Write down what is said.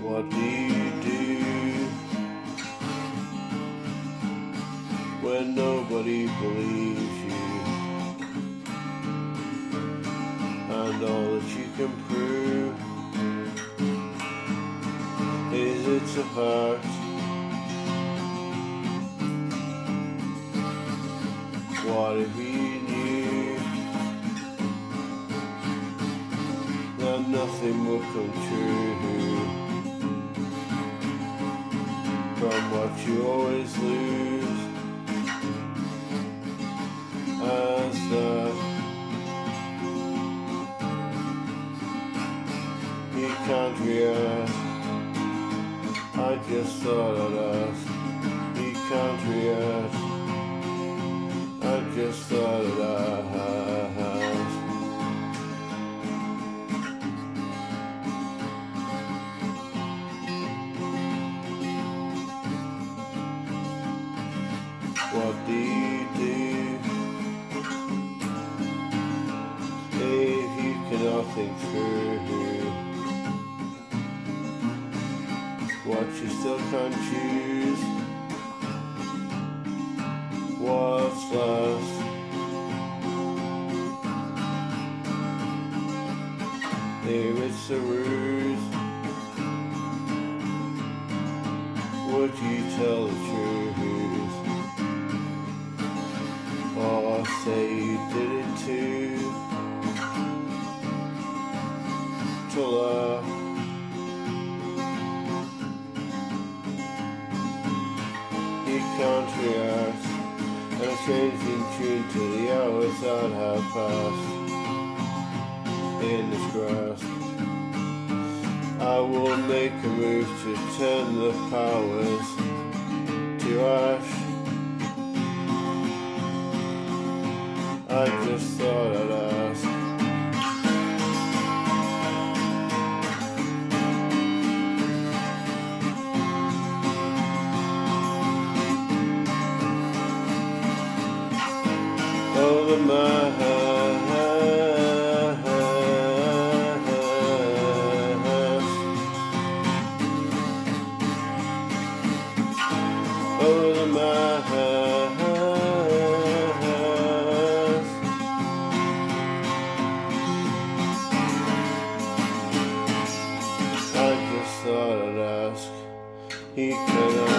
What do you do when nobody believes you? And all that you can prove is it's a fact. What if you knew that nothing would come true from what you always lose? You can't react. I just thought I'd ask. You do if you cannot think through what you still can't choose? What's left? If it's a ruse, would you tell the truth? Say you did it too? You can't react, and a changing tune to the hours that have passed in this grasp. I will make a move to turn the powers to ash. I just thought I'd ask. Over my house. Over my house. He could